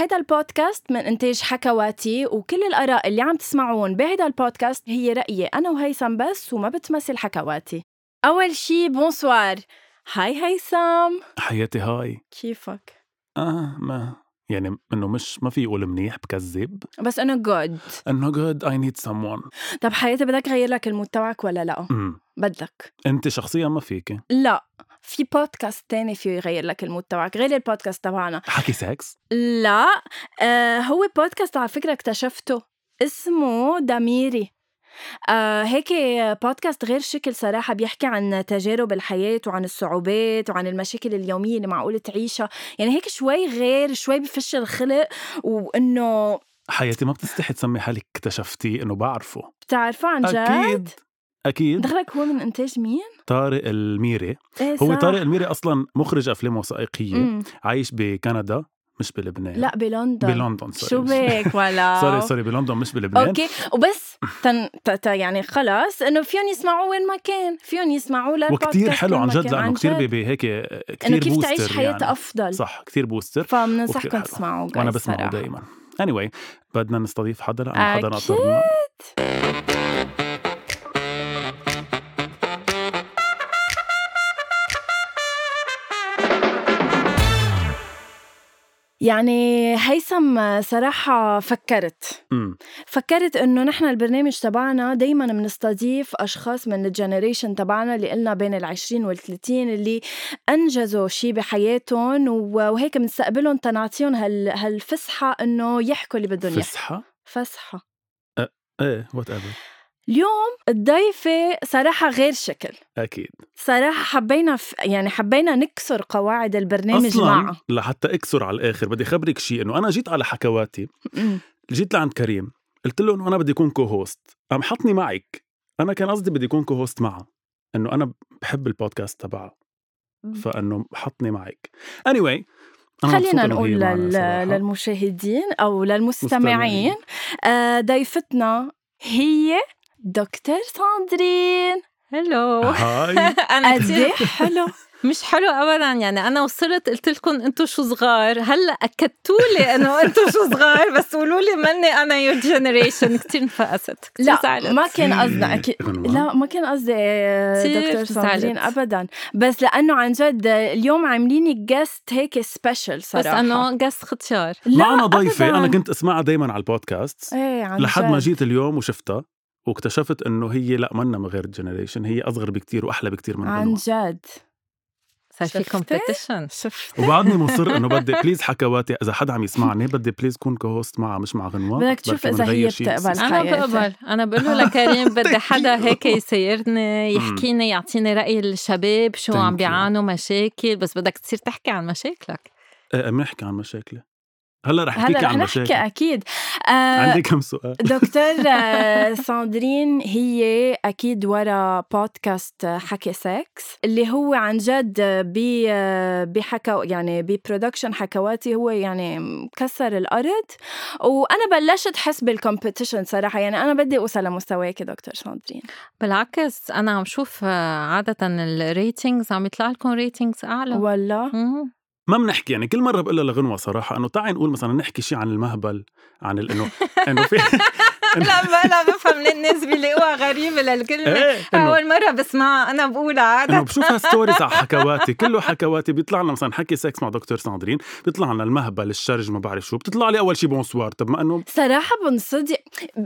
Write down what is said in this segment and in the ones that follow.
هيدا البودكاست من إنتاج حكواتي وكل الآراء اللي عم تسمعون بهيدا البودكاست هي رأيي أنا وهيثم بس وما بتمثل حكواتي. أول شي bonsoir hi هيثم. حياتي hi. كيفك؟ آه ما يعني إنه مش ما في يقول منيح بكذب. بس أنا good إنه good I need someone. طب حياتي بدك غير لك ال mood تبعك ولا لا؟ امم بدك. أنت شخصيا ما فيك لا. في بودكاست تاني فيه يغير لك ال mood تبعك غير البودكاست تبعنا. حكي سكس لا آه هو بودكاست على فكرة اكتشفته اسمه دميري. آه هيك بودكاست غير شكل صراحة بيحكي عن تجارب الحياة وعن الصعوبات وعن المشاكل اليومية اللي معقول تعيشها. يعني هيك شوي غير شوي بفش الخلق وإنه حياتي ما بتستحي تسمي حالك اكتشفتي إنه بعرفه. بتعرفه عن جد؟ أكيد. أكيد دخلك هو من إنتاج مين؟ طارق الميري إيه هو صح. طارق الميري أصلا مخرج أفلام وثائقية مم. عايش بكندا مش بلبنان لا بلندن بلندن سوري شو بك ولا سوري سوري بلندن مش بلبنان أوكي وبس تن... ت... ت... يعني خلص إنه فيهم يسمعوه وين ما كان فيهم يسمعوه للبودكاست وكتير حلو عن جد. لأنه جد. بي- هيك إنه كتير كيف boost تعيش حياة يعني. أفضل صح كتير booster فبننصحكم. تسمعوه وأنا بسمعه. دائما anyway بدنا نستضيف حدا لأنه حدا. ناطرنا يعني هيثم صراحة فكرت. امم فكرت إنه نحن البرنامج تبعنا دايما بنستضيف أشخاص من الجنريشن تبعنا اللي قلنا بين العشرين والثلاثين اللي أنجزوا شيء بحياتهم وهيك بنستقبلهم تنعطيهم هال هالفسحة إنه يحكوا اللي بدهم يحكوا. فسحة؟ فسحة. إيه whatever اليوم الضيفة صراحة غير شكل. أكيد. صراحة حبينا ف... يعني حبينا نكسر قواعد البرنامج أصلا معها لحتى أكسر على الآخر بدي خبرك شيء إنه أنا جيت على حكواتي. جيت لعند كريم. قلت له إنه أنا بدي أكون co-host قام حطني معك. أنا كان قصدي بدي أكون co-host معها إنه أنا بحب البودكاست تبعها فإنه حطني معك. Anyway أنا خلينا إنه نقول لل... للمشاهدين أو للمستمعين. مستمعين. آه، ضيفتنا هي دكتور ساندرين. hello hi. أنا قد كثير إيه حلو؟ مش حلو ابدا يعني أنا وصلت قلت لكم أنتم شو صغار. هلأ أكدتوا لي إنه أنتم شو صغار بس قولوا لي مني أنا your generation كثير انفقست. لا زعلت. ما كان في قصدنا أكيد؟ لا ما كان قصدي آه، دكتور ساندرين. ابدا. بس لأنه عن جد اليوم عامليني just هيك special بس صراحة. أنه قص ختيار لا معنا ضيفة. أبداً. أنا كنت أسمعها دايما على البودكاست. إيه عن لحد ما. جيت اليوم وشفتها. واكتشفت إنه هي لا منا من غير ال generation هي أصغر بكتير وأحلى بكتير من عن جد. صار في؟ competition شفت وبعدني مصر إنه بدي please حكواتي إذا حدا عم يسمعني بدي بليز كون co-host معها مش مع غنوة. بدك تشوف منغير هي بتقبل. أنا. بقبل. أنا بقول له لكريم بدي حدا هيك يسيرني يحكيني يعطيني رأي الشباب شو عم. بيعانوا مشاكل بس بدك تصير تحكي عن مشاكلك. إيه بنحكي عن مشاكلي. هلا رح رح عن نحكي مشاكل. أكيد. آه عندي كم سؤال؟ دكتور آه، ساندرين هي أكيد ورا بودكاست آه، حكي سكس اللي هو عن جد ب بحكا يعني ب production حكواتي هو يعني مكسر الأرض. وأنا بلشت حس بال competition صراحة يعني أنا بدي أوصل لمستواك دكتور ساندرين. بالعكس أنا عم شوف آه، عادة ال ratings عم يطلع لكم ratings أعلى. والله. ما بنحكي يعني كل مرة بقول لها لغنوة صراحة إنه تعي نقول مثلا نحكي شيء عن المهبل عن إنه إنه في لا ما لا بفهم. ليه الناس بيلاقوها غريبة للكلمه إيه إنه أول مرة بسمعها أنا بقولها إنه عاده بشوفها stories على حكواتي كله حكواتي. بيطلع لنا مثلا حكي سكس مع دكتور ساندرين بيطلع لنا المهبل الشرج ما بعرف شو. بتطلع لي أول شيء bonsoir طب ما إنه صراحة بنصدم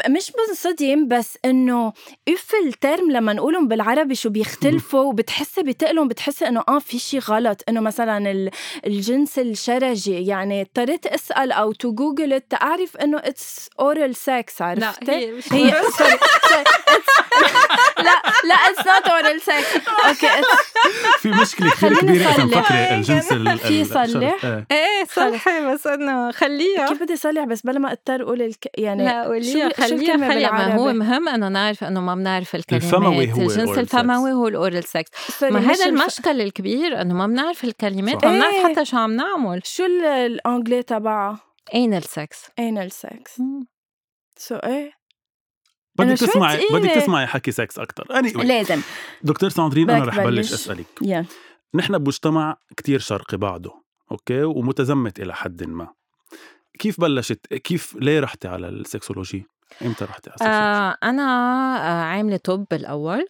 مش بنصدم بس إنه if الـ term لما نقولهم بالعربي شو بيختلفوا وبتحسي بتقلهم بتحسي إنه آه في شيء غلط. إنه مثلا ال- الجنس الشرجي يعني اضطريت أسأل أو to Google أعرف إنه it's oral sex لا عرفتي؟ هي مش هي سوري لا لا it's not oral sex أوكي في مشكلة كثير كبيرة اذا صلح. مفكره الجنس ال- في صلح؟ الشرج. إيه صلحي بس إنه خليها كيف بدي اصلح بس بلا ما أضطر أقول الك... يعني لا شو قوليها شو خليها خليها ما هو؟ مهم إنه نعرف إنه ما بنعرف الكلمات الفموي هو الجنس الفموي سكس. هو ال oral sex ما هذا المشكل الكبير إنه ما بنعرف الكلمات. وما بنعرف إيه. حتى شو عم نعمل شو ال- الانجلي تبعها؟ anal sex anal sex so إيه. بدك تسمعي تقيلة. بدك تسمعي حكي سكس أكثر anyway. لازم. دكتور ساندرين أنا رح بلش. أسألك. يلا نحن بمجتمع كتير شرقي بعده أوكي؟ ومتزمت إلى حد ما. كيف بلشت؟ كيف ليه رحتي على ال sexology؟ إمتى رحتي على ال sexology؟ آه أنا آه عاملة طب بالأول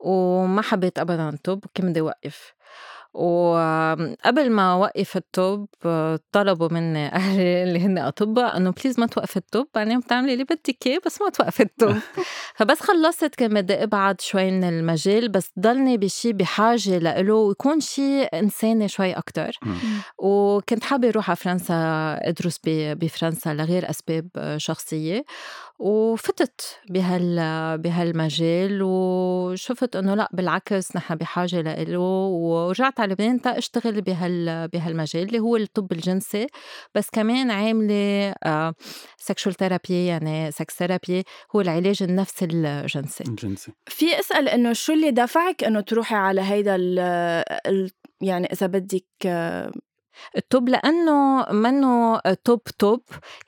وما حبيت أبدا الطب كنت بدي أوقف. وقبل ما أوقف الطب طلبوا مني أهلي اللي هن أطباء إنه بليز ما توقف الطب. بعدين بتعملي اللي بدك إياه بس ما توقف الطب. فبس خلصت كان بدي أبعد شوي من المجال بس ضلني بشي بحاجة لإله ويكون شي انساني شوي أكثر وكنت حابة أروح على فرنسا أدرس بفرنسا لغير أسباب شخصية. وفتت بهال بهالمجال وشفت إنه لأ بالعكس نحن بحاجة له ورجعت على لبنان تا أشتغل بهال بهالمجال اللي هو الطب الجنسي بس كمان عاملة sexual therapy يعني sex therapy هو العلاج النفسي الجنسي. الجنسي. في أسأل إنه شو اللي دفعك إنه تروحي على هيدا ال يعني إذا بدك التوب لأنه منه taboo taboo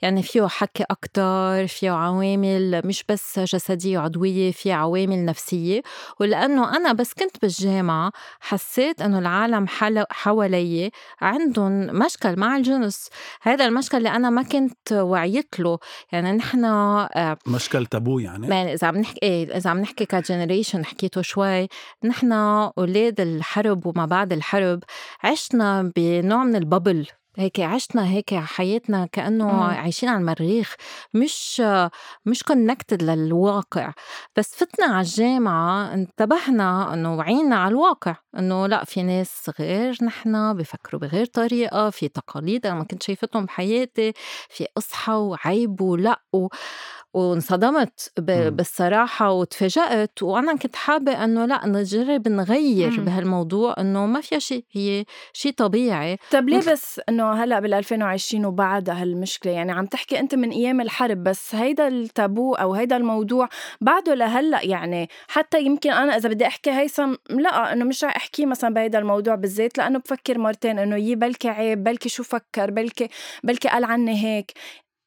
يعني فيه حكي أكتر فيه عوامل مش بس جسدية وعضوية فيه عوامل نفسية. ولأنه أنا بس كنت بالجامعة حسيت أنه العالم حوالي عندهم مشكل مع الجنس. هذا المشكل اللي أنا ما كنت وعيت له. يعني نحن آه، مشكل تابو يعني؟ يعني إذا عم نحكي إيه إذا عم نحكي كجنريشن حكيته شوي نحن أولاد الحرب وما بعد الحرب عشنا بنوع من الببل هيك عشنا هيك حياتنا كأنه مم. عايشين على المريخ مش مش كونكتد للواقع بس فتنا على الجامعة انتبهنا إنه وعينا على الواقع إنه لأ في ناس غير نحن بفكروا بغير طريقة في تقاليد أنا ما كنت شايفتهم بحياتي في أصحى وعيب ولأ و... وانصدمت بالصراحة وتفاجأت. وأنا كنت حابة إنه لا نجرب نغير مم. بهالموضوع إنه ما فيها شيء هي شيء طبيعي. طب ليه بس إنه هلأ بال 2020 وبعد هالمشكلة؟ يعني عم تحكي أنت من أيام الحرب بس هيدا التابو أو هيدا الموضوع بعده لهلأ يعني حتى يمكن أنا إذا بدي أحكي هيثم لا إنه مش رح أحكي مثلا بهيدا الموضوع بالذات لأنه بفكر مرتين إنه يي بلكي عيب بلكي شو فكر بلكي بلكي قال عني هيك.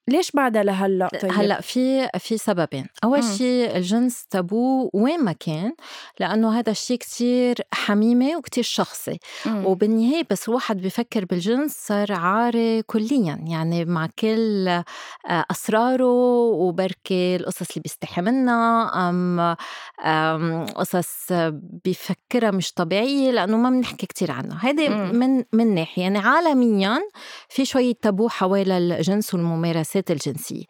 ليش بعدها لهلأ؟ طيب؟ هلأ في في سببين، أول شيء الجنس تابو وين ما كان لأنه هذا الشيء كتير حميمي وكتير شخصي، مم. وبالنهاية بس الواحد بفكر بالجنس صار عاري كليا يعني مع كل آه، أسراره وبركي القصص اللي بيستحي منها أم, أم قصص بفكرها مش طبيعية لأنه ما بنحكي كتير عنها، هيدي من من ناحية. يعني عالميا في شوية تابو حوالي الجنس والممارسة. الممارسات الجنسية.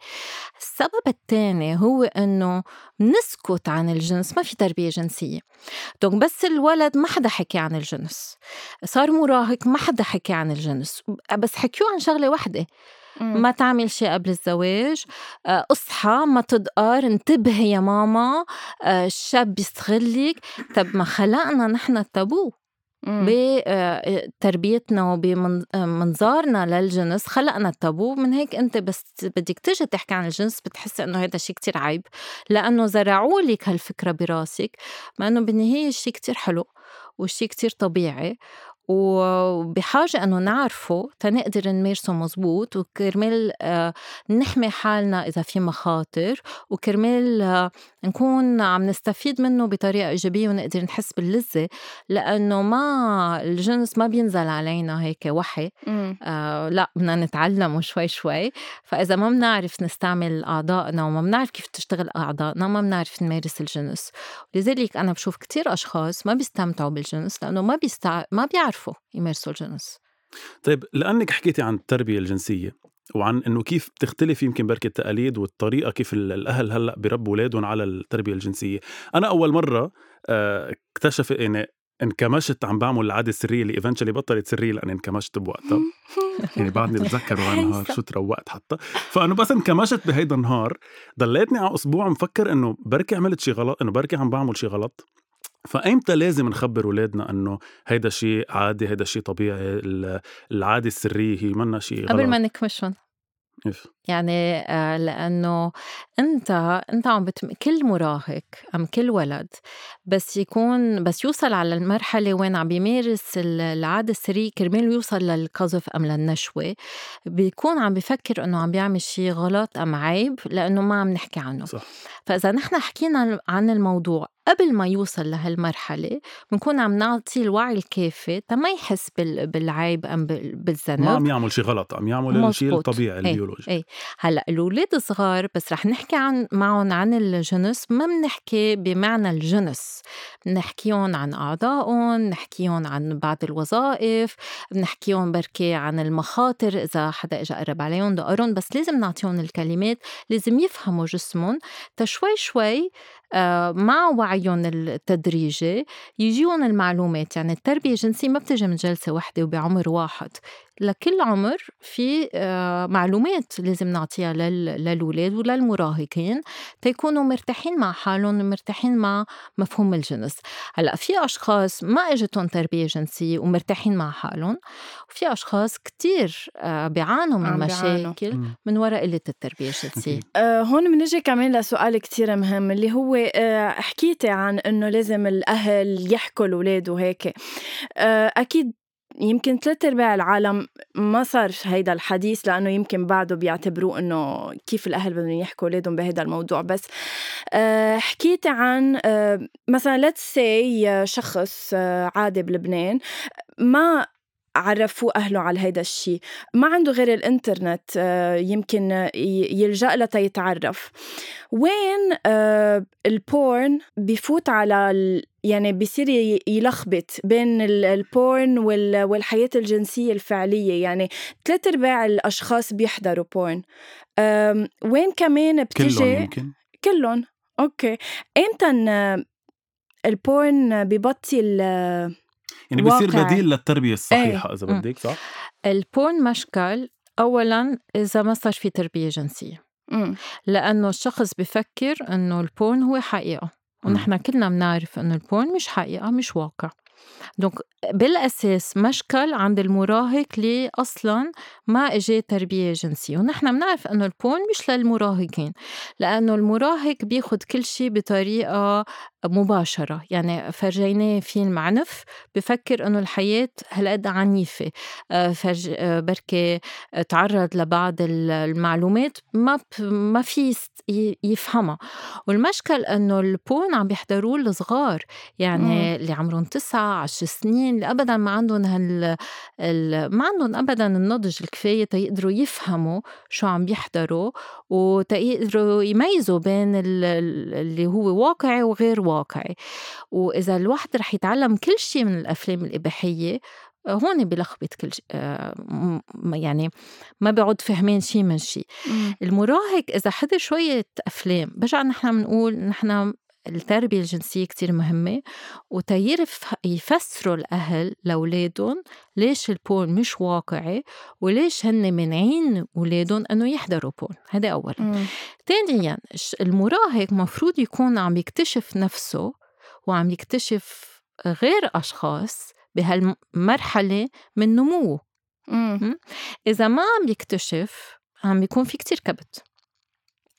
السبب الثاني هو أنه نسكت عن الجنس ما في تربية جنسية. دونك بس الولد ما حدا حكي عن الجنس. صار مراهق ما حدا حكي عن الجنس. بس حكيوه عن شغلة واحدة ما تعمل شيء قبل الزواج. آه، اصحى ما تدقر انتبهي يا ماما. آه، الشاب بيستغلك طب ما خلقنا نحن التابو. بتربيتنا وبمنظارنا للجنس. خلقنا التابو من هيك انت بس بدك تيجي تحكي عن الجنس بتحسي انه هذا شيء كتير عيب لأنه زرعوا لك هالفكرة براسك مع إنه بالنهاية شيء كتير حلو وشيء كتير طبيعي وبحاجة أنه نعرفه تنقدر نمارسه مزبوط وكرمال آه، نحمي حالنا إذا في مخاطر وكرمال آه، نكون عم نستفيد منه بطريقة إيجابية ونقدر نحس باللذة لأنه ما الجنس ما بينزل علينا هيك وحي آه لا بدنا نتعلمه شوي شوي. فإذا ما بنعرف نستعمل أعضائنا وما بنعرف كيف تشتغل أعضائنا ما بنعرف نمارس الجنس. لذلك أنا بشوف كتير أشخاص ما بيستمتعوا بالجنس لأنه ما بيستع... ما بيعرفوا بيعرفوا يمارسوا الجنس طيب لأنك حكيتي عن التربية الجنسية وعن إنه كيف بتختلف يمكن بركة التقاليد والطريقة كيف الأهل هلأ بربوا أولادهم على التربية الجنسية. أنا أول مرة آه، اكتشف يعني انكمشت عم بعمل العاده السريه اللي ايفنشلي بطلت سرية لأني انكمشت بوقتها. يعني بعدني بتذكر نهار شو تروقت حتى. فانه بس انكمشت بهيدا النهار ضليتني على أسبوع مفكر إنه بركي عملت شي غلط إنه بركي عم بعمل شي غلط. فايمتى لازم نخبر اولادنا إنه هيدا شيء عادي هيدا شيء طبيعي العاده السريه هي منا شيء غلط؟ قبل ما نكمشهم يعني آه، لأنه أنت أنت عم بتم... كل مراهق أم كل ولد بس يكون بس يوصل على المرحلة وين عم بيمارس العاده السريه كرمال يوصل للقذف أم للنشوة بيكون عم بفكر إنه عم بيعمل شيء غلط أم عيب لأنه ما عم نحكي عنه. صح. فإذا نحن حكينا عن الموضوع قبل ما يوصل لهالمرحلة بنكون عم نعطي الوعي الكافي تما يحس بالعيب أم بالذنب ما عم يعمل شيء غلط عم يعمل الشيء الطبيعي إيه، البيولوجي. إيه. هلأ الأولاد الصغار بس رح نحكي عن معهم عن الجنس ما بنحكي بمعنى الجنس. بنحكيهم عن أعضائهم نحكيهم عن بعض الوظائف بنحكيهم بركي عن المخاطر إذا حدا إجا قرب عليهم دقرهم بس لازم نعطيهم الكلمات لازم يفهموا جسمهم تشوي شوي آه، مع وعيهم التدريجي يجيهم المعلومات. يعني التربية الجنسية ما بتجي من جلسة واحدة وبعمر واحد. لكل عمر في آه، معلومات لازم نعطيها للولاد وللمراهقين تيكونوا مرتاحين مع حالهم ومرتاحين مع مفهوم الجنس. هلأ في أشخاص ما إجتهم تربية جنسية ومرتاحين مع حالهم وفي أشخاص كتير آه، بيعانوا من مشاكل من وراء قلة التربية الجنسية. أه هون بنجي كمان لسؤال كتير مهم اللي هو حكيتي عن إنه لازم الأهل يحكوا الاولاد وهيك. أكيد يمكن ثلاث أرباع العالم ما صار هيدا الحديث لأنه يمكن بعده بيعتبروه إنه كيف الأهل بدهم يحكوا أولادهم بهذا الموضوع. بس أه حكيت عن أه مثلا let's say شخص أه عادي بلبنان ما عرفوه أهله على هيدا الشيء ما عنده غير الإنترنت آه، يمكن يلجأ لها تيتعرف وين آه، ال porn بفوت على يعني بصير يلخبط بين ال porn والحياة الجنسية الفعلية. يعني ثلاث أرباع الأشخاص بيحضروا porn. وين كمان بتيجي؟ كلهم يمكن. كلهم. أوكي. إمتى ال porn ببطل يعني بصير بديل للتربية الصحيحة إيه. إذا بدك صح؟ ال porn مشكل أولا إذا ما صار في تربية جنسية. لأنه الشخص بفكر إنه ال porn هو حقيقة ونحن كلنا بنعرف إنه ال porn مش حقيقة مش واقع. donc بالأساس مشكل عند المراهق اللي أصلا ما اجى تربية جنسية ونحن بنعرف إنه البون مش للمراهقين لأنه المراهق بياخد كل شيء بطريقة مباشرة. يعني فرجيناه فيلم عنف بفكر إنه الحياة هالقد عنيفة. آه، فرج آه، بركي تعرض لبعض المعلومات ما ما في يفهمها. والمشكل إنه البون عم بيحضروه الصغار. يعني اللي عمرهم تسعة عشر سنين اللي ابدا ما عندهم هال ما عندهم ابدا النضج الكفاية تيقدروا يفهموا شو عم بيحضروا وتيقدروا يميزوا بين اللي هو واقعي وغير واقعي. وإذا الواحد رح يتعلم كل شيء من الأفلام الإباحية هون بلخبط كل شيء آه، يعني ما بيعود فهمين شيء من شيء المراهق إذا حضر شوية أفلام برجع نحن بنقول نحن التربية الجنسية كتير مهمة وتيعرف يفسروا الأهل لأولادهم ليش ال porn مش واقعي وليش هن منعين أولادهم أنه يحضروا porn هذا أولا. ثانيا المراهق مفروض يكون عم يكتشف نفسه وعم يكتشف غير أشخاص بهالمرحلة من نموه. إذا ما عم يكتشف عم بيكون في كتير كبت.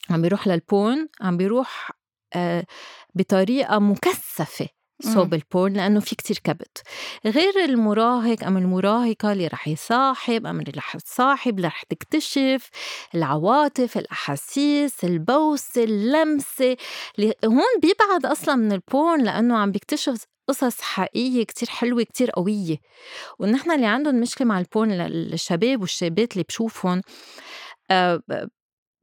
عم بيروح لل porn عم بيروح بطريقة مكثفة صوب ال porn لأنه في كتير كبت. غير المراهق أم المراهقة اللي رح يصاحب أم اللي رح تصاحب اللي رح تكتشف العواطف الأحاسيس البوسة اللمسة اللي هون بيبعد أصلا من ال porn لأنه عم بيكتشف قصص حقيقية كتير حلوة كتير قوية. ونحن اللي عندهم مشكلة مع ال porn الشباب والشابات اللي بشوفهم آه،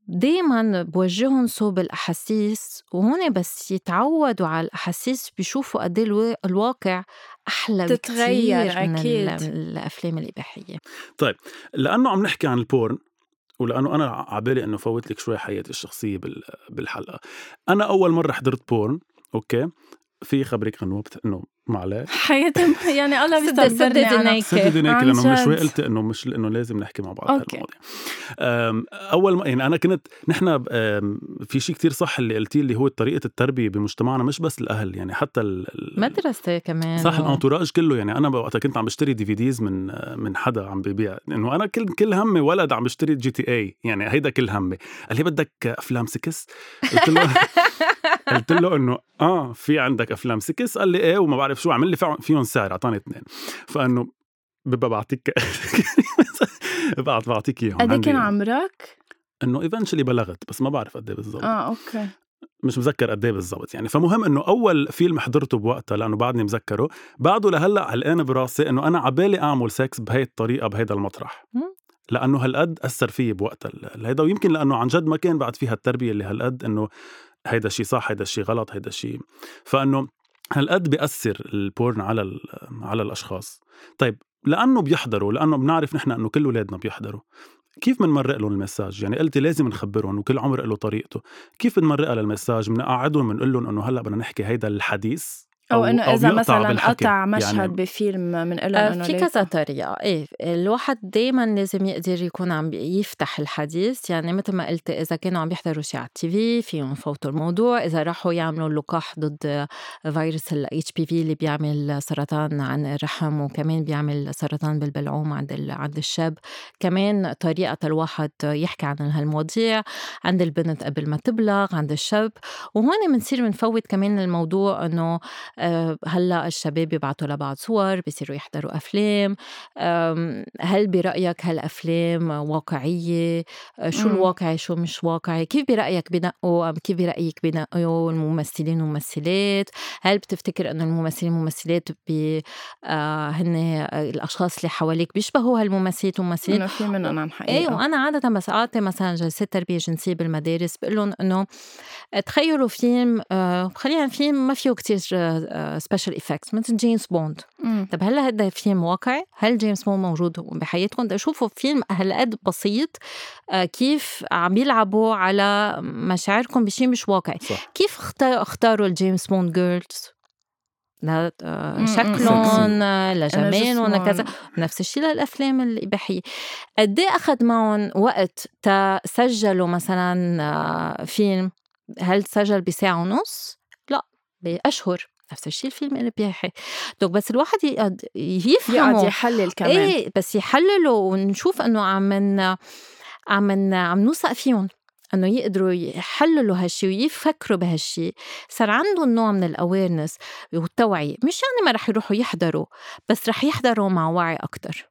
دايما بوجههم صوب الأحاسيس وهون بس يتعودوا على الأحاسيس بيشوفوا قد إيه الواقع أحلى تتغير بكتير أكيد. من الأفلام الإباحية. طيب لأنه عم نحكي عن ال porn ولأنه أنا عبالي إنه فوت لك شوي حياتي الشخصية بالحلقة. أنا أول مرة حضرت porn أوكي؟ في خبرك إنه معلش حياتي يعني الله بيصبرني على سيرة هناك لأنه من شوي قلت إنه مش إنه لازم نحكي مع بعض هالمواضيع. أول ما يعني أنا كنت نحن في شيء كتير صح اللي قلتيه اللي هو طريقة التربية بمجتمعنا مش بس الأهل يعني حتى المدرسة كمان صح ال entourage كله. يعني أنا وقتها كنت عم بشتري DVDs من من حدا عم ببيع. إنه أنا كل كل همي ولد عم بشتري GTA يعني هيدا كل همي. قال لي بدك أفلام سكس؟ قلت له قلت له إنه آه في عندك أفلام سكس؟ قال لي إيه وما بعرف شو عمل لي فيهم سعر اعطاني اثنين. فإنه ببقى بعطيك بعط بعطيك إياهم. قد إيه كان عمرك؟ إنه eventually بلغت بس ما بعرف قد إيه بالضبط. آه أوكي. مش مذكر قد إيه بالضبط يعني. فمهم إنه أول فيلم حضرته بوقتها لأنه بعدني مذكره بعده لهلأ علقان براسي إنه أنا عبالي أعمل سكس بهي الطريقة بهيدا المطرح. لأنه هالقد أثر فيي بوقتها هيدا ويمكن لأنه عن جد ما كان بعد فيها التربية اللي هالقد إنه هيدا الشيء صح هيدا الشيء غلط هيدا الشيء فإنه هالقد بيأثر البورن على على الأشخاص طيب لأنه بيحضروا لأنه بنعرف نحن إنه كل أولادنا بيحضروا كيف بنمرق لهم المساج؟ يعني قلتي لازم نخبرهم وكل عمر له طريقته، كيف بنمرقها للمساج؟ بنقعدهم بنقول لهم إنه هلأ بدنا نحكي هيدا الحديث أو, إنه إذا مثلا قطع مشهد يعني بفيلم من آه إنه في كذا طريقة. إيه الواحد دائما لازم يقدر يكون عم يفتح الحديث. يعني مثل ما قلت إذا كانوا عم يحضروا شيء على التي في فيهم يفوتوا الموضوع. إذا راحوا يعملوا لقاح ضد فيروس الاتش بي في اللي بيعمل سرطان عن الرحم وكمان بيعمل سرطان بالبلعوم عند عند الشاب. كمان طريقة الواحد يحكي عن هالمواضيع. عند البنت قبل ما تبلغ عند الشاب. وهون بنصير بنفوت كمان الموضوع إنه آه، هلأ الشباب بيبعتوا لبعض صور بيصيروا يحضروا أفلام هل برأيك هالأفلام واقعية؟ آه، شو. الواقعي شو مش واقعي كيف برأيك بنقوا كيف برأيك بنقوا الممثلين والممثلات؟ هل بتفتكر إنه الممثلين والممثلات بي آه، هن الأشخاص اللي حواليك بيشبهوا هالممثلين والممثلين في منهم عن حقيقه إيه وأنا عادة بس أعطي مثلا جلسات تربية جنسية بالمدارس بقول لهم إنه تخيلوا فيلم خلينا فيلم ما فيه كتير special effects مثل جيمس بوند طب هل هذا فيلم واقعي؟ هل جيمس بوند موجود بحياتكم؟ شوفوا فيلم هالقد بسيط آه، كيف عم يلعبوا على مشاعركم بشيء مش واقعي صح. كيف اختاروا ال James Bond girls؟ لشكلهم لجمالهم لكذا نفس الشيء للأفلام الاباحيه قد إيه أخذ معهم وقت تسجلوا مثلا آه، فيلم هل سجل بساعة ونص؟ لا بأشهر نفس الشيء الفيلم الاباحي دوك بس الواحد يفهم يقعد يحلل كمان. إيه بس يحللوا ونشوف إنه عم عم عم نوثق فيهم إنه يقدروا يحللوا هالشي ويفكروا بهالشي. صار عندهم نوع من الاويرنس والتوعية. مش يعني ما رح يروحوا يحضروا بس رح يحضروا مع وعي أكتر.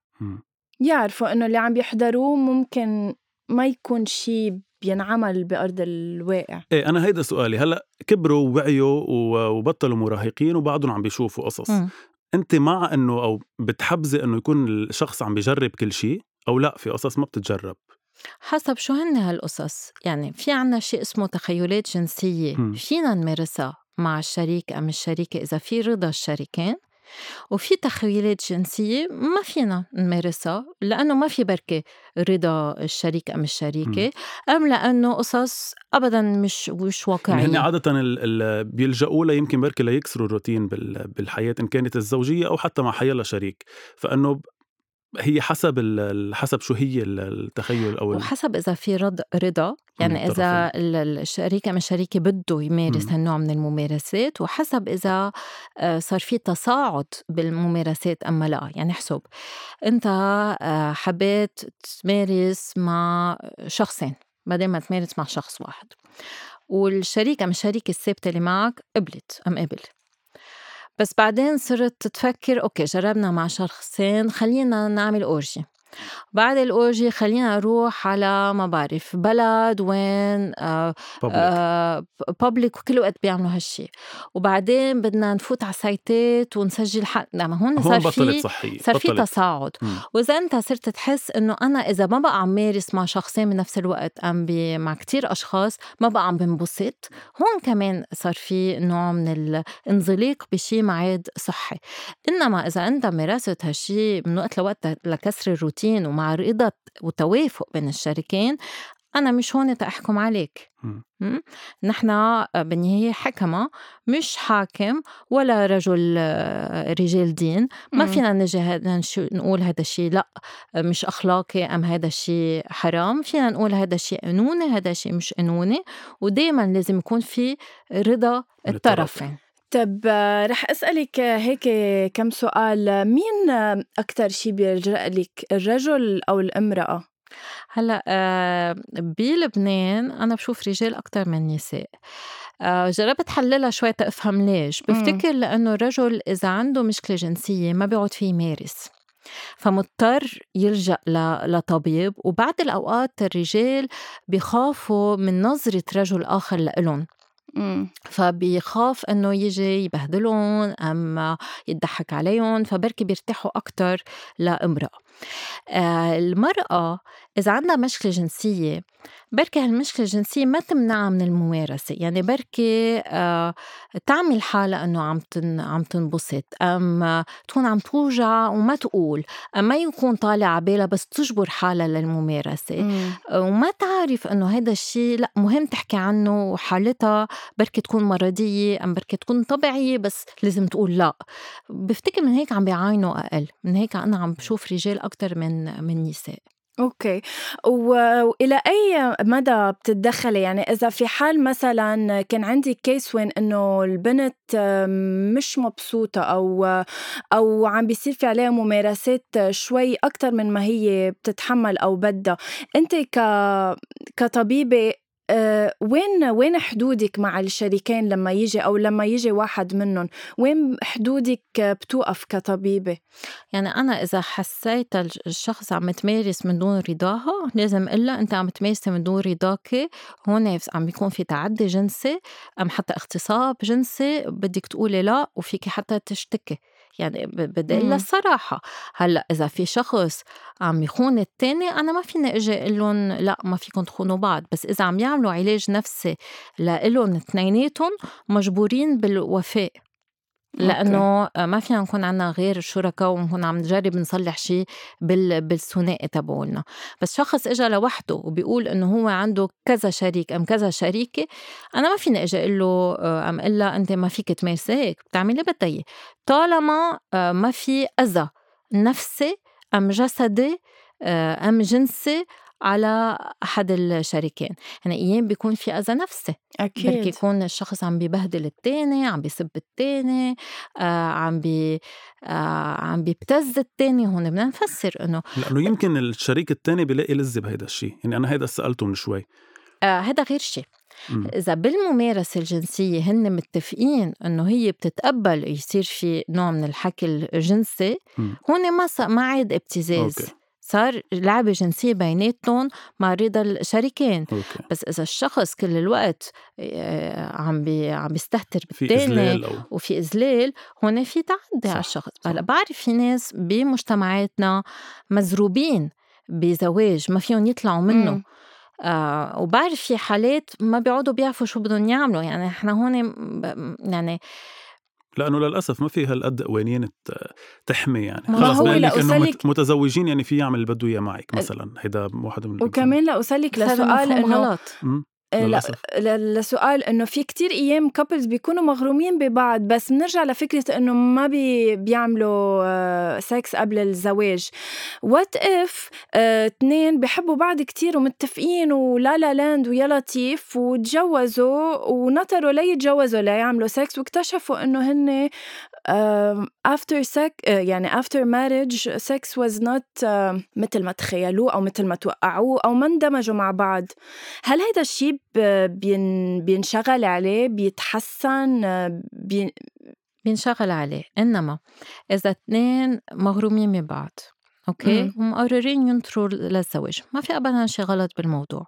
يعرفوا إنه اللي عم يحضروه ممكن ما يكون شيء بينعمل بأرض الواقع؟ إيه أنا هيدا سؤالي. هلأ كبروا ووعيوا وبطلوا مراهقين وبعضهم عم بيشوفوا قصص. م. أنت مع أنه أو بتحبزي أنه يكون الشخص عم بيجرب كل شيء أو لأ في قصص ما بتتجرب؟ حسب شو هن هالقصص. يعني في عنا شيء اسمه تخيلات جنسية. م. فينا نمارسها مع الشريك أم الشريكة إذا في رضا الشريكين. وفي تخيلات جنسية ما فينا نمارسها لأنه ما في بركة رضا الشريك أم الشريكة أم لأنه قصص أبدا مش مش واقعية. يعني عادة ال بيلجأوا لها يمكن بركة ليكسروا الروتين بالحياة إن كانت الزوجية أو حتى مع حيلا شريك. فإنه هي حسب حسب شو هي التخيل أو وحسب إذا في رضا رضا. يعني إذا الشريك من الشريكة بده يمارس هالنوع من الممارسات وحسب إذا آه، صار في تصاعد بالممارسات أما لا. يعني احسب أنت آه، حبيت تمارس مع شخصين بدل ما تمارس مع شخص واحد. والشريك ام الشريكة الثابتة اللي معك قبلت أم قبل. بس بعدين صرت تفكر أوكي جربنا مع شخصين خلينا نعمل orgy بعد ال orgy خلينا نروح على ما بعرف بلد وين بابليك وكل وقت بيعملوا هالشي. وبعدين بدنا نفوت على سايتات ونسجل حق نعم هون صار في صار في تصاعد. وإذا أنت صرت تحس إنه أنا إذا ما بقى عم مارس مع شخصين بنفس الوقت أم مع كتير أشخاص ما بقى عم بنبسط. هون كمان صار في نوع من الانزلاق بشي معاد صحي. إنما إذا أنت مارست هالشي من وقت لوقت لكسر الروتين روتين ومع رضا وتوافق بين الشريكين أنا مش هون تأحكم عليك. نحن بالنهاية حكمة مش حاكم ولا رجل رجال دين. ما فينا نجي نقول هذا الشيء لأ مش أخلاقي أم هذا الشيء حرام. فينا نقول هذا الشيء قانوني هذا الشيء مش قانوني ودايما لازم يكون في رضا الطرفين. طب رح أسألك هيك كم سؤال. مين أكتر شي بيلجأ لك الرجل أو الامرأة؟ هلأ آه، بلبنان أنا بشوف رجال أكتر من نساء. آه، جربت حللها شوي تفهم ليش. بفتكر لأنه الرجل إذا عنده مشكلة جنسية ما بيقعد فيه يمارس. فمضطر يلجأ لطبيب. وبعد الأوقات الرجال بخافوا من نظرة رجل آخر لإلهم. فبيخاف إنه يجي يبهدلهم أم يضحك عليهم فبركي بيرتاحوا أكثر لامرأة. المرأة إذا عندها مشكلة جنسية بركي هالمشكلة الجنسية ما تمنعها من الممارسة. يعني بركي آه تعمل حالها أنه عم عم تنبسط أم تكون عم توجع وما تقول أم ما يكون طالع عبالها بس تجبر حالها للممارسة. مم. وما تعرف أنه هذا الشيء لأ مهم تحكي عنه وحالتها بركي تكون مرضية أم بركي تكون طبيعية بس لازم تقول لأ. بفتكر من هيك عم بيعاينوا أقل من هيك أنا عم بشوف رجال أكتر من من نساء أوكي، وإلى أي مدى بتتدخّلي؟ يعني إذا في حال مثلًا كان عندِك case وين إنه البنت مش مبسوطة أو أو عم بيصير في عليها ممارسات شوي أكتر من ما هي بتتحمّل أو بدّا، أنتِ ك كطبيبة آه، وين وين حدودِك مع الشريكين لمّا ييجي أو لمّا ييجي واحد منّن، وين حدودِك بتوقف كطبيبة؟ يعني أنا إذا حسّيت الشخص عم تمارس من دون رضاها لازم إلا أنتِ عم تمارسي من دون رضاكِ، هون عم بيكون في تعدّي جنسي أم حتى اغتصاب جنسي بدِّك تقولي لأ وفيكِ حتى تشتكي. يعني بدي أقول الصراحة. هلأ إذا في شخص عم يخون التاني أنا ما فيني أجي أقول لهم لأ ما فيكم تخونوا بعض. بس إذا عم يعملوا علاج نفسي لإلهم اثنيناتهم مجبورين بالوفاء. لأنه ما فينا نكون عنا غير شركاء ونكون عم نجرب نصلح شيء بال بالثنائي تبعولنا. بس شخص اجى لوحده وبيقول إنه هو عنده كذا شريك أم كذا شريكة أنا ما فيني أجي أقول له أم إلا أنت ما فيك تمارسي هيك بتعملي بدي طالما آه، ما في أذى نفسي أم جسدي آه، أم جنسي على أحد الشريكين. يعني أيام بيكون في أذى نفسي. أكيد. بركي يكون الشخص عم بيبهدل التاني عم بيسب التاني آه عم بي آه عم بيبتز التاني هون بدنا نفسر إنه لأنه يمكن الشريك التاني بيلاقي لذة بهيدا الشيء. يعني أنا هيدا سألته من شوي. آه هذا غير شيء. إذا بالممارسة الجنسية هن متفقين إنه هي بتتقبل يصير في نوع من الحكي الجنسي هون ما ما عاد ابتزاز. أوكي. صار لعبة جنسية بيناتهم مع رضا الشريكين. أوكي. بس إذا الشخص كل الوقت آه، عم بي عم بيستهتر بالتاني. وفي إذلال هون في تعدي على الشخص. هلأ بعرف في ناس بمجتمعاتنا مزروبين بزواج ما فيهم يطلعوا منه. آه وبعرف في حالات ما بيقعدوا بيعرفوا شو بدهم يعملوا. يعني إحنا هون يعني لأنه للأسف ما في هالقد قوانين تحمي يعني. خلص هو إنه متزوجين يعني في يعمل اللي بده إياه معك مثلا هيدا واحد من وكمان لاسالك لسؤال إنه آه، لا لسؤال إنه في كتير أيام couples بيكونوا مغرومين ببعض بس بنرجع لفكرة إنه ما بي بيعملوا سكس قبل الزواج. what if اثنين بحبوا بعض كتير ومتفقين ولا La La Land ويا لطيف وتجوزوا ونطروا ليتجوزوا ليعملوا سكس واكتشفوا إنه هن after sex يعني after marriage sex was not مثل ما تخيلوه أو مثل ما توقعوه أو ما اندمجوا مع بعض. هل هيدا الشيء بين بينشغل عليه بيتحسن بين بينشغل عليه. إنما إذا اثنين مغرومين من بعض أوكي؟ ومقررين ينطروا للزواج. ما في أبدا شيء غلط بالموضوع.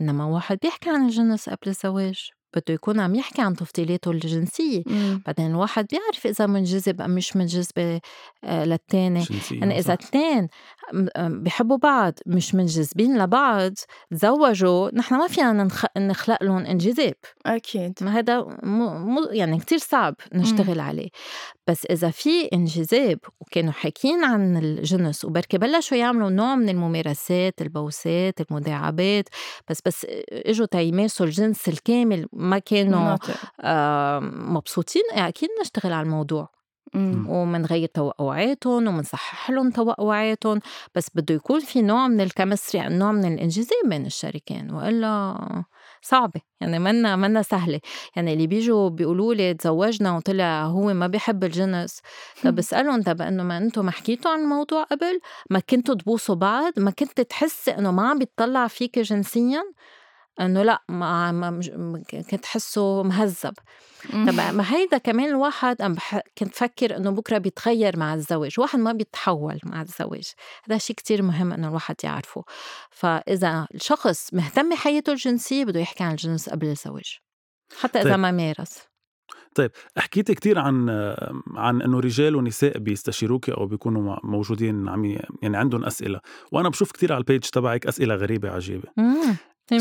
إنما واحد بيحكي عن الجنس قبل الزواج. بده يكون عم يحكي عن تفضيلاته الجنسية. مم. بعدين الواحد بيعرف إذا منجذب أم مش منجذبة آه، للتاني. يعني إذا اثنين بحبوا بعض مش منجذبين لبعض تزوجوا نحن ما فينا نخ... نخلق لهم انجذاب. أكيد. ما هذا م... م... يعني كتير صعب نشتغل مم. عليه. بس إذا في انجذاب وكانوا حاكيين عن الجنس وبركي بلشوا يعملوا نوع من الممارسات البوسات المداعبات بس بس إجوا تيمارسوا الجنس الكامل ما كانوا آه مبسوطين أكيد نشتغل على الموضوع. ومنغير توقعاتهم ومنصحح لهم توقعاتهم. بس بده يكون في نوع من الكيمستري نوع من الانجذاب بين الشريكين وإلا صعبة. يعني منا منا سهلة. يعني اللي بيجوا بيقولوا لي تزوجنا وطلع هو ما بيحب الجنس طب بسألهم طب إنه ما أنتم ما حكيتوا عن الموضوع قبل؟ ما كنتوا تبوسوا بعض؟ ما كنت تحسي إنه ما عم بيطلع فيك جنسيا؟ إنه لأ ما, ما كنت حسه مهذب. طب ما هيدا كمان الواحد عم بح... كنت فكر إنه بكرة بيتغير مع الزواج واحد ما بيتحول مع الزواج. هذا شيء كتير مهم إنه الواحد يعرفه. فإذا الشخص مهتم بحياته الجنسية بده يحكي عن الجنس قبل الزواج حتى إذا طيب. ما مارس. طيب حكيتي كتير عن عن إنه رجال ونساء بيستشيروك أو بيكونوا موجودين عم يعني عندهم أسئلة. وأنا بشوف كتير على ال page تبعك أسئلة غريبة عجيبة. من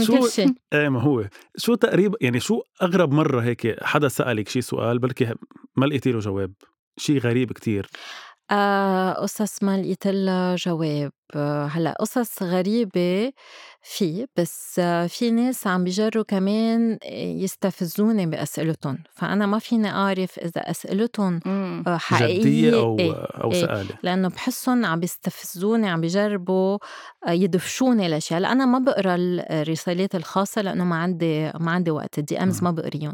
شو- كل شيء. إيه ما هو. شو تقريبا يعني شو أغرب مرة هيك حدا سألك شي سؤال بلكي ما لقيتي له جواب. شي غريب كتير. قصص ما لقيت لها جواب آه، هلأ قصص غريبة في بس آه، في ناس عم بيجروا كمان يستفزوني بأسئلتهم فأنا ما فيني أعرف إذا أسئلتهم. آه، حقيقية جدية أو إيه أو إيه. سآله لأنه بحسهم عم بيستفزوني عم بيجربوا آه، يدفشوني لأشياء هلا أنا ما بقرأ الرسالات الخاصة لأنه ما عندي ما عندي وقت ال DMs. ما بقريهم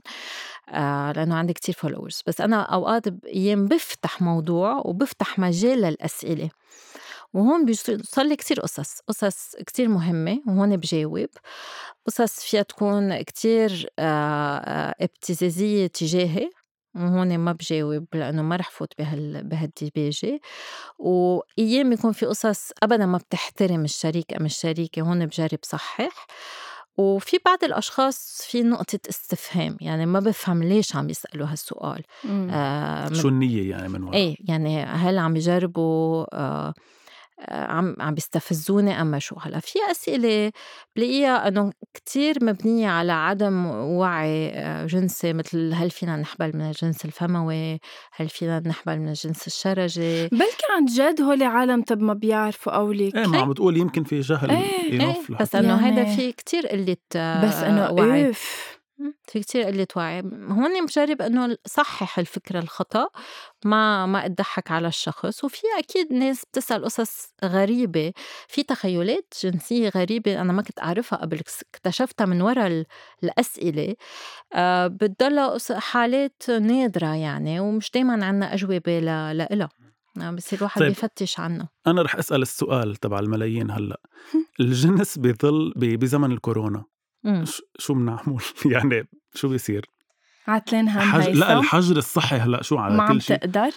آه لأنه عندي كتير followers بس أنا أوقات أيام بفتح موضوع وبفتح مجال للأسئلة. وهون بيوصل لي كتير قصص قصص كتير مهمة وهون بجاوب. قصص فيها تكون كتير آه، آه، ابتزازية تجاهي وهون ما بجاوب لأنه ما رح فوت بهال بهالديباجة. وأيام يكون في قصص أبدا ما بتحترم الشريك أم الشريكة هون بجرب صحح. وفي بعض الأشخاص في نقطة استفهام يعني ما بفهم ليش عم يسألوا هالسؤال. آه شو النيه يعني من وراء إيه يعني هل عم يجربوا آه، عم عم بيستفزوني أما شو هلأ. في أسئلة بلاقيها إنه كتير مبنية على عدم وعي آه، جنسي مثل هل فينا نحبل من الجنس الفموي؟ هل فينا نحبل من الجنس الشرجي؟ بلكي عن جد هول عالم طب ما بيعرفوا قولك إيه ما عم بتقول يمكن في جهل إيه، ينوف إيه بس إنه يعني- هذا في كتير قلة آه، بس إنه وعي. في كتير قلة وعي. هون بجرب إنه صحح الفكرة الخطأ ما ما تضحك على الشخص. وفي أكيد ناس بتسأل قصص غريبة. في تخيلات جنسية غريبة أنا ما كنت أعرفها قبل اكتشفتها من وراء ال- الأسئلة. آه بتضلها حالات نادرة يعني ومش دايما عنا أجوبة ل- لإلها. آه، بصير الواحد طيب. بيفتش عنه. أنا رح أسأل السؤال تبع الملايين هلأ. الجنس بيضل ب- بزمن الكورونا. مم. شو بنعمل يعني شو بيصير؟ عتلين هم حج... لا الحجر الصحي هلأ شو على ما عم كل شيء؟ تقدر؟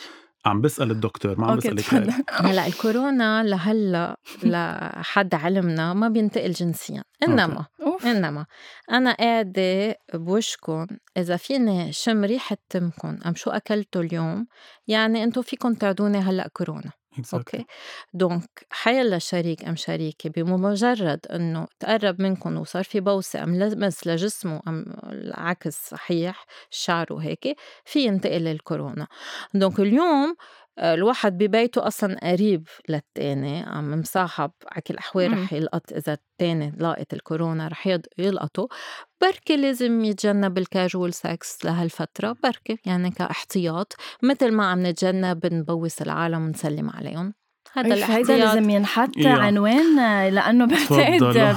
عم بسأل الدكتور ما عم بسالك هلأ الكورونا لهلأ لحد علمنا ما بينتقل جنسيا. إنما أوف. إنما أنا قاعدة بوشكم إذا فيني شم ريحة تمكم أم شو اكلتوا اليوم يعني أنتم فيكم تعدوني هلأ كورونا. okay. donc حيلا شريك أم شريكة بمجرد إنه تقرب منكم وصار في بوسة أم لمس لجسمه أم العكس صحيح شعره هيك في ينتقل الكورونا donc اليوم الواحد ببيته أصلا قريب للتاني عم مصاحب على كل الأحوال. رح يلقط إذا التاني لاقط الكورونا رح يض- يلقطه. بركي لازم يتجنب ال casual sex لهالفترة بركي يعني كاحتياط مثل ما عم نتجنب نبوس العالم ونسلم عليهم. هذا أوف، هيدا الاحتياط. لازم ينحط يا. عنوان آه، لأنه بعتقد طيب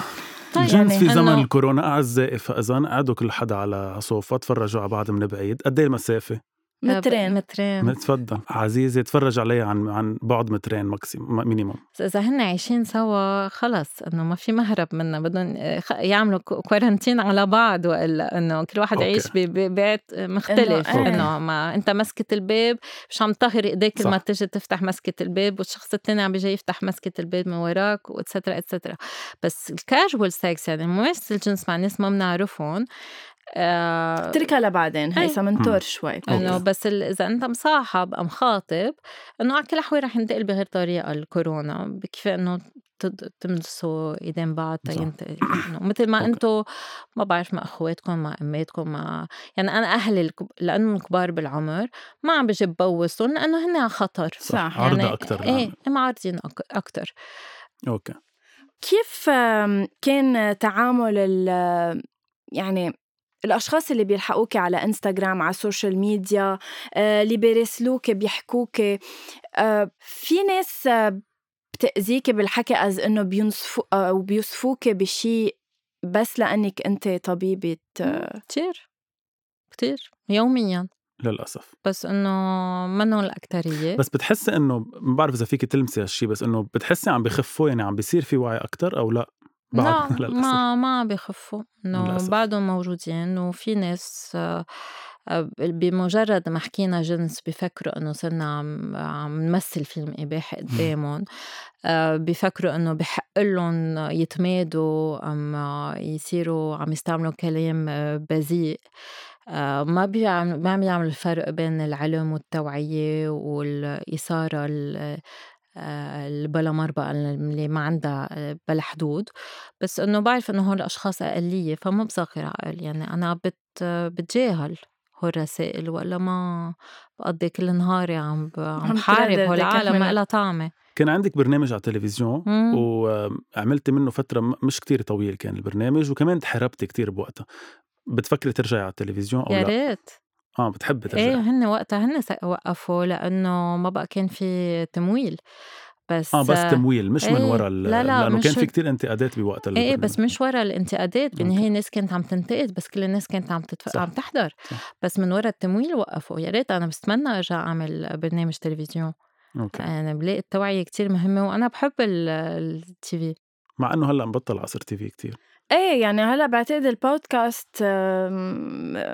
الجنس يعني في زمن الكورونا أعزائي فإذا قعدوا كل حدا على صوفة تفرجوا على بعض من بعيد قد إيه المسافه مترين. مترين. تفضل. عزيزي تفرج علي عن عن بعد مترين maximum minimum بس اذا هن عايشين سوا خلص إنه ما في مهرب منا بدهم آه، خ- يعملوا qua- quarantine على بعض وإلا إنه كل واحد okay. يعيش ب- ببيت مختلف. إنه إيه. إنه ما أنت مسكة الباب مش عم تطهر إيديك صح. لما تيجي تفتح مسكة الباب والشخص الثاني عم بيجي يفتح مسكة الباب من وراك و et cetera et cetera بس ال casual sex يعني ممارسه الجنس مع ناس ما بنعرفهم. آه اتركها لبعدين إيه. هيثم انطر شوي إنه. بس ال- إذا أنت مصاحب أم خاطب إنه على كل الاحوال رح ينتقل بغير طريقة الكورونا بكفي إنه تد- تمسوا إيدين بعض. تينتقل إنه مثل ما. أنتم ما بعرف مع أخواتكم مع أماتكم مع يعني أنا أهلي الكب... لأنهم كبار بالعمر ما عم بجي ببوسهم لأنه هن على خطر صح. عرضة أكتر إيه يعني. معرضين أك... أكثر okay كيف كان تعامل ال يعني الأشخاص اللي بيلحقوك على إنستغرام على ال social media آه، اللي بيرسلوك بيحكوك آه، في ناس آه، بتأذيك بالحكي as إنه بينصفوا أو بيوصفوك بشيء بس لأنك أنت طبيبة آه، كثير كثير يوميا. للأسف. بس إنه منهم الاكثريه بس بتحسي إنه ما بعرف إذا فيك تلمسي هالشيء بس إنه بتحسي عم بخفوا يعني عم بيصير في وعي أكتر أو لا؟ لا ما ما عم بيخفوا انه. بعدهم موجودين وفي ناس آه، آه، بمجرد ما حكينا جنس بفكروا إنه صرنا عم عم نمثل فيلم اباحي قدامهم آه، بفكروا إنه بحق لهم يتمادوا أم يصيروا عم يستعملوا كلام بذيء. ما بيعمل ما بيعمل الفرق بين العلم والتوعية والإثارة آه، اللي بلا مربى اللي ما عندها آه، بلا حدود. بس إنه بعرف إنه هول الاشخاص أقلية فما بصغر عقل. يعني أنا بت بتجاهل هول الرسائل ولا ما بقضي كل نهاري عم عم بحارب هول العالم ما لها طعمة. كان عندك برنامج على التلفزيون وعملتي منه فترة مش كتير طويل كان البرنامج وكمان تحربتي كتير بوقتها. بتفكري ترجعي على التلفزيون أو يا لا؟ ريت. آه بتحبي ترجعي إيه هن وقتها هن وقفوا لأنه ما بقى كان في تمويل. بس آه بس تمويل مش من إيه ورا لا لا لأنه كان في كتير انتقادات بوقت إيه إيه بس مش ورا الانتقادات بالنهايه الناس كانت عم تنتقد بس كل الناس كانت عم تتف... صح. عم تحضر. صح. بس من ورا التمويل وقفوا. يا ريت أنا بستمنى أرجع أعمل برنامج تلفزيون. okay. أنا بلاقي التوعية كتير مهمة وأنا بحب التي في. مع إنه هلأ مبطل عصر TV كثير إيه يعني هلأ بعتقد البودكاست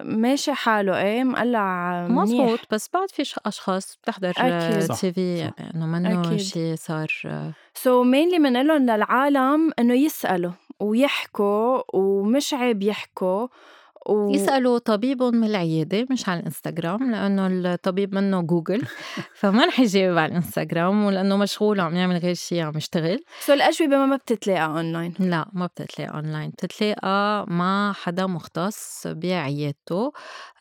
ماشي حاله إيه؟ مقلع مزبوط بس بعد في أشخاص بتحضر TV يعني إنه منه شيء صار so so mainly بنقول للعالم إنه يسألوا ويحكوا ومش عيب يحكوا. و... يسألوا طبيبهم من العيادة مش على الإنستغرام لأنه الطبيب منه جوجل فما رح يجاوب على الإنستغرام ولأنه مشغول عم يعمل غير شيء عم يشتغل. so الأجوبة ما بتتلاقى أونلاين لا ما بتتلاقى أونلاين بتتلاقى مع حدا مختص بعيادته.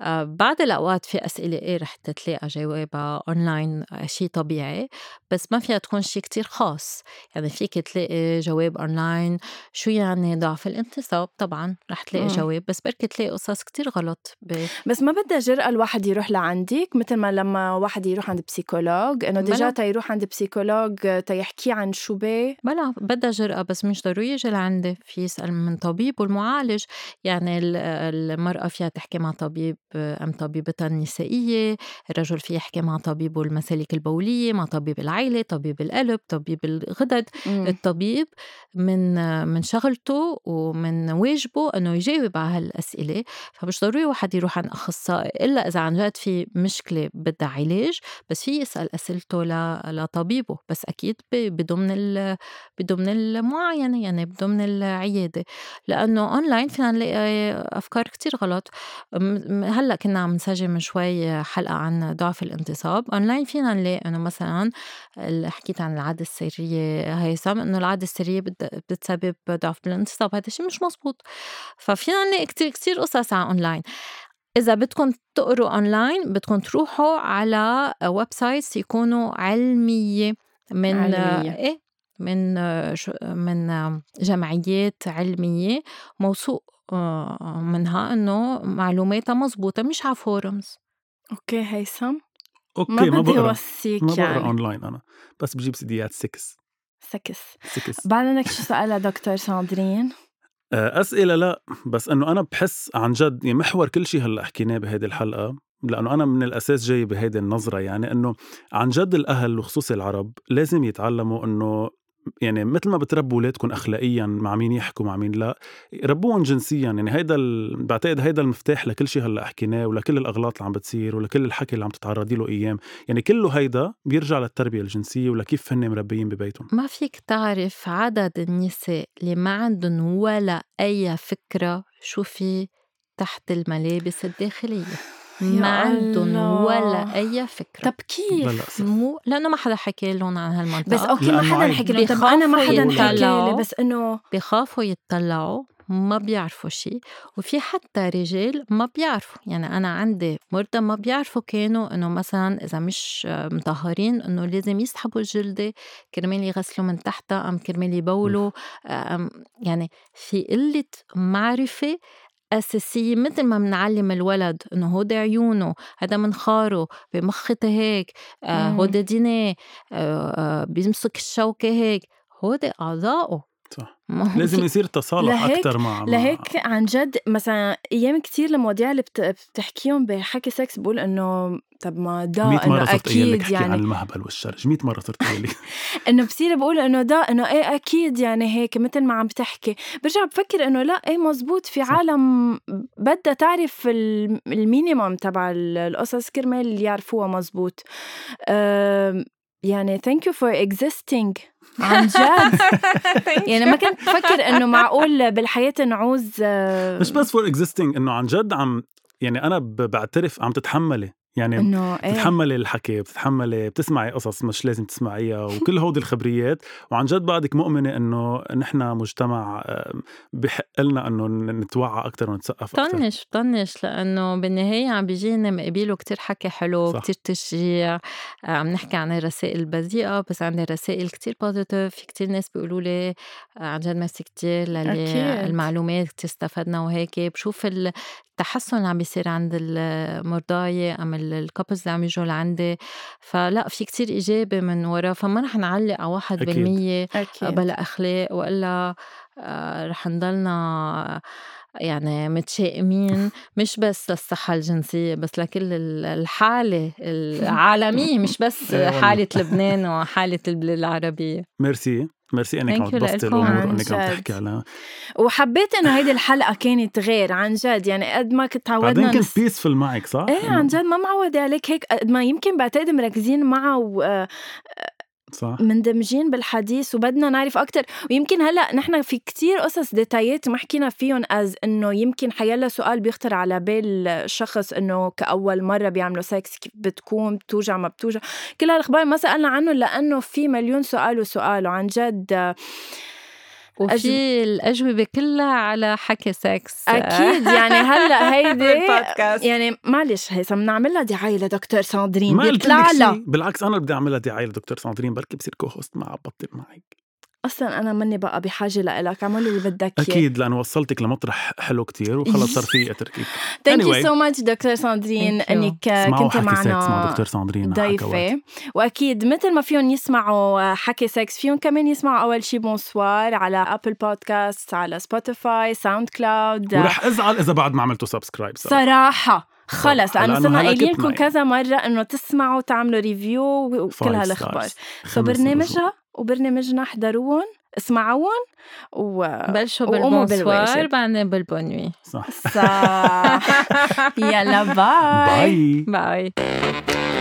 آه بعد الأوقات في أسئلة إيه رح تتلاقى جوابها أونلاين شيء طبيعي. بس ما فيها تكون شيء كتير خاص. يعني فيك تلاقي جواب أونلاين شو يعني ضعف الانتصاب؟ طبعا رح تلاقي م. جواب بس بركي تلاقي قصص كتير غلط ب... بس ما بدها جرأة الواحد يروح لعندك مثل ما لما واحد يروح عند psychologue إنه déjà تا يروح عند psychologue تيحكي عن شو بيه بلا بدها جرأة بس مش ضروري يجي لعندي. في يسأل من طبيب والمعالج. يعني المرأة فيها تحكي مع طبيب أم طبيبتها النسائية الرجل فيه يحكي مع طبيبه المسالك البولية مع طبيب العائلة طبيب القلب طبيب الغدد م. الطبيب من من شغلته ومن واجبه إنه يجاوب على هالأسئلة. فمش ضروري واحد يروح عند أخصائي إلا إذا عن جد في مشكلة بدها علاج بس في يسأل أسئلته لطبيبه. بس أكيد بضمن بضمن المعاينة يعني بضمن العيادة. لأنه اونلاين فينا نلاقي أفكار كتير غلط. هلأ كنا عم نسجل من شوي حلقة عن ضعف الانتصاب. اونلاين فينا نلاقي إنه مثلا حكيت عن العادة السرية هيثم إنه العادة السرية بتسبب ضعف بالانتصاب هذا الشيء مش مزبوط ففينا نلاقي كتير كتير قصص على اونلاين إذا بدكم تقروا أونلاين بدكم تروحوا على websites يكونوا علمية من علمية. إيه؟ من من جمعيات علمية موثوق آه، منها إنه معلوماتها مزبوطة مش على forums okay هيثم. okay ما, بدي اوصيك ما بقرأ يعني. اونلاين أنا بس بجيب سيديات 6 سكس. سكس. بعد عندك شو سؤال دكتور ساندرين؟ آه، أسئلة لا بس إنه أنا بحس عن جد يعني محور كل شيء هلأ حكيناه بهيدي الحلقة لأنه أنا من الأساس جاي بهيدي النظرة يعني إنه عن جد الأهل وخصوصي العرب لازم يتعلموا إنه يعني مثل ما بتربوا اولادكم اخلاقيا مع مين يحكوا مع مين لا ربوهم جنسيا. يعني هيدا ال... بعتقد هيدا المفتاح لكل شيء هلأ حكيناه ولكل الأغلاط اللي عم بتصير ولكل الحكي اللي عم تتعرضي له أيام. يعني كله هيدا بيرجع للتربية الجنسية ولكيف هن مربيين ببيتهم. ما فيك تعرف عدد النساء اللي ما عندهم ولا أي فكرة شو في تحت الملابس الداخلية. ما عندهم ولا أي فكرة. طب كيف؟ مو لأنه ما حدا حكى لهم عن هالمنطقة. بس أوكي ما حدا حكى لهم. طب أنا ما حدا حكى لي بس إنه بخافوا يتطلعوا ما بيعرفوا شيء وفي حتى رجال ما بيعرفوا. يعني أنا عندي مرضى ما بيعرفوا كانوا إنه مثلا إذا مش مطهرين إنه لازم يسحبوا الجلدة كرمال يغسلوا من تحتها أم كرمال يبولوا. أم يعني في قلة معرفة أساسية مثل ما بنعلم الولد إنه هودي عيونه هذا منخاره بمخته هيك آه هودي دينيه آه آه بيمسك الشوكة هيك هودي أعضائه. صح. لازم يصير تصالح أكثر مع لهيك عن جد مثلا أيام كتير المواضيع اللي بتحكيهم بحكي سكس بقول إنه طب ما ده 100 مرة صرت أكيد يعني عن المهبل والشرج. 100 مرة صرت لي إنه بصير بقول إنه ده إنه إيه أكيد يعني هيك مثل ما عم بتحكي. برجع بفكر إنه لا إيه مزبوط في صح. عالم بدها تعرف ال minimum تبع القصص كرمال يعرفوها مزبوط. أه يعني thank you for existing عن جد. يعني ما كنت بفكر إنه معقول بالحياة نعوز مش بس for existing إنه عن جد عم يعني أنا بعترف عم تتحملي. يعني إيه. بتتحملي الحكي بتتحملي بتسمعي قصص مش لازم تسمعيها وكل هودي الخبريات. وعن جد بعدك مؤمنة إنه نحن مجتمع بحق لنا إنه نتوعى أكثر ونتثقف أكثر طنش طنش لأنه بالنهاية عم بيجينا مقابله كتير حكي حلو صح. كتير تشجيع آه، عم نحكي عن الرسائل البذيئه بس عن الرسائل كتير positive في كتير ناس بيقولوا لي آه، عن جد ميرسي كتير للي أكيد. المعلومات كتير استفدنا وهيك. بشوف التحسن اللي عم بيصير عند المرضاية أم ال couples اللي عم يجوا لعندي فلأ في كتير إيجابي من ورا فما رح نعلق على واحد أكيد. بالمية أكيد بلا أخلاق وإلا آه، رح نضلنا يعني متشائمين مش بس للصحة الجنسية بس لكل ال- الحالة العالمية مش بس إيه. حالة لبنان وحالة البلاد العربية ميرسي ميرسي إنك عم تبسطي. الأمور وانك عم. تحكي على وحبيت إنه هيدي الحلقة كانت غير عن جد يعني قد ما كنت بعدين تعودنا كنت نس... بيسفل معك صح؟ إيه عن جد ما معودة عليك هيك قد ما يمكن بعتقد مركزين معه و... صح. مندمجين بالحديث وبدنا نعرف أكتر. ويمكن هلأ نحن في كتير قصص détail ات ما حكينا فيهم as إنه يمكن حيلا سؤال بيخطر على بال الشخص إنه كأول مرة بيعملوا سكس كيف بتكون بتوجع ما بتوجع. كل هالاخبار ما سألنا عنهم لأنه في مليون سؤال وسؤال وعن جد وفي الأجوبة كلها على حكي سكس أكيد يعني هلأ هيدي. يعني معلش هيثم بنعملها دعاية لدكتور ساندرين ما لها. بالعكس أنا اللي بدي أعملها دعاية لدكتور ساندرين بركي بصير co-host معها بطل معك. أصلا أنا ماني بقى بحاجة لإلك اعمل اللي بدك إياه. أكيد لأنه وصلتك لمطرح حلو كتير وخلص صار في اتركك ثانك يو. سو ماتش دكتور ساندرين Thank you. إنك كنت حكي سكس مع معنا دكتور ساندرين. ضيفة. وأكيد مثل ما فيهم يسمعوا حكي سكس فيهم كمان يسمعوا أول شي Bonsoir على Apple Podcasts على Spotify SoundCloud ورح أزعل إذا بعد ما عملتوا subscribe صراحة. خلص صراحة، لأنه لأنه صرنا قايلين لكم. كذا مرة إنه تسمعوا وتعملوا review وكل هالأخبار. so برنامجها وبرنامجنا احضروهم اسمعوهم و بلشوا وقوموا بال bonsoir. بعدين بال bonne nuit صح. صح. يلا bye bye bye